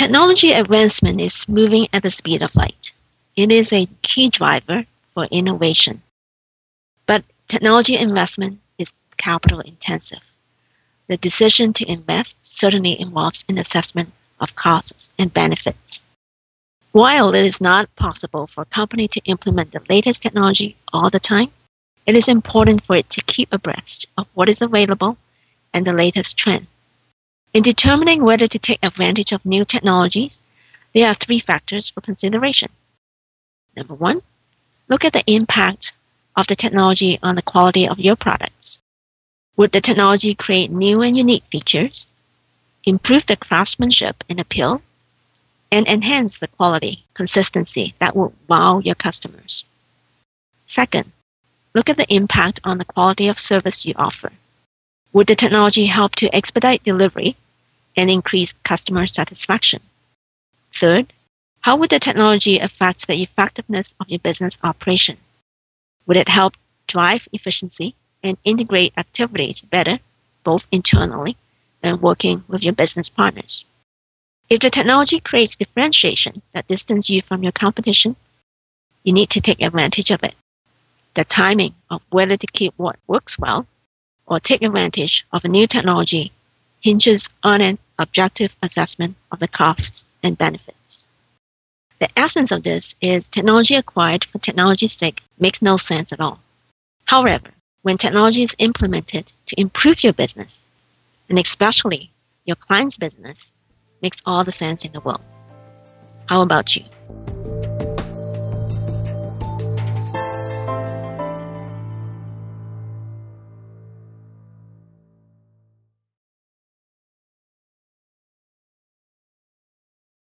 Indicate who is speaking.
Speaker 1: Technology advancement is moving at the speed of light. It is a key driver for innovation. But technology investment is capital intensive. The decision to invest certainly involves an assessment of costs and benefits. While it is not possible for a company to implement the latest technology all the time, it is important for it to keep abreast of what is available and the latest trend. In determining whether to take advantage of new technologies, there are three factors for consideration. Number one, look at the impact of the technology on the quality of your products. Would the technology create new and unique features, improve the craftsmanship and appeal, and enhance the quality, consistency that will wow your customers? Second, look at the impact on the quality of service you offer. Would the technology help to expedite delivery and increase customer satisfaction? Third, how would the technology affect the effectiveness of your business operation? Would it help drive efficiency and integrate activities better, both internally and working with your business partners? If the technology creates differentiation that distance you from your competition, you need to take advantage of it. The timing of whether to keep what works well or take advantage of a new technology hinges on an objective assessment of the costs and benefits. The essence of this is technology acquired for technology's sake makes no sense at all. However, when technology is implemented to improve your business, and especially your client's business, makes all the sense in the world. How about you?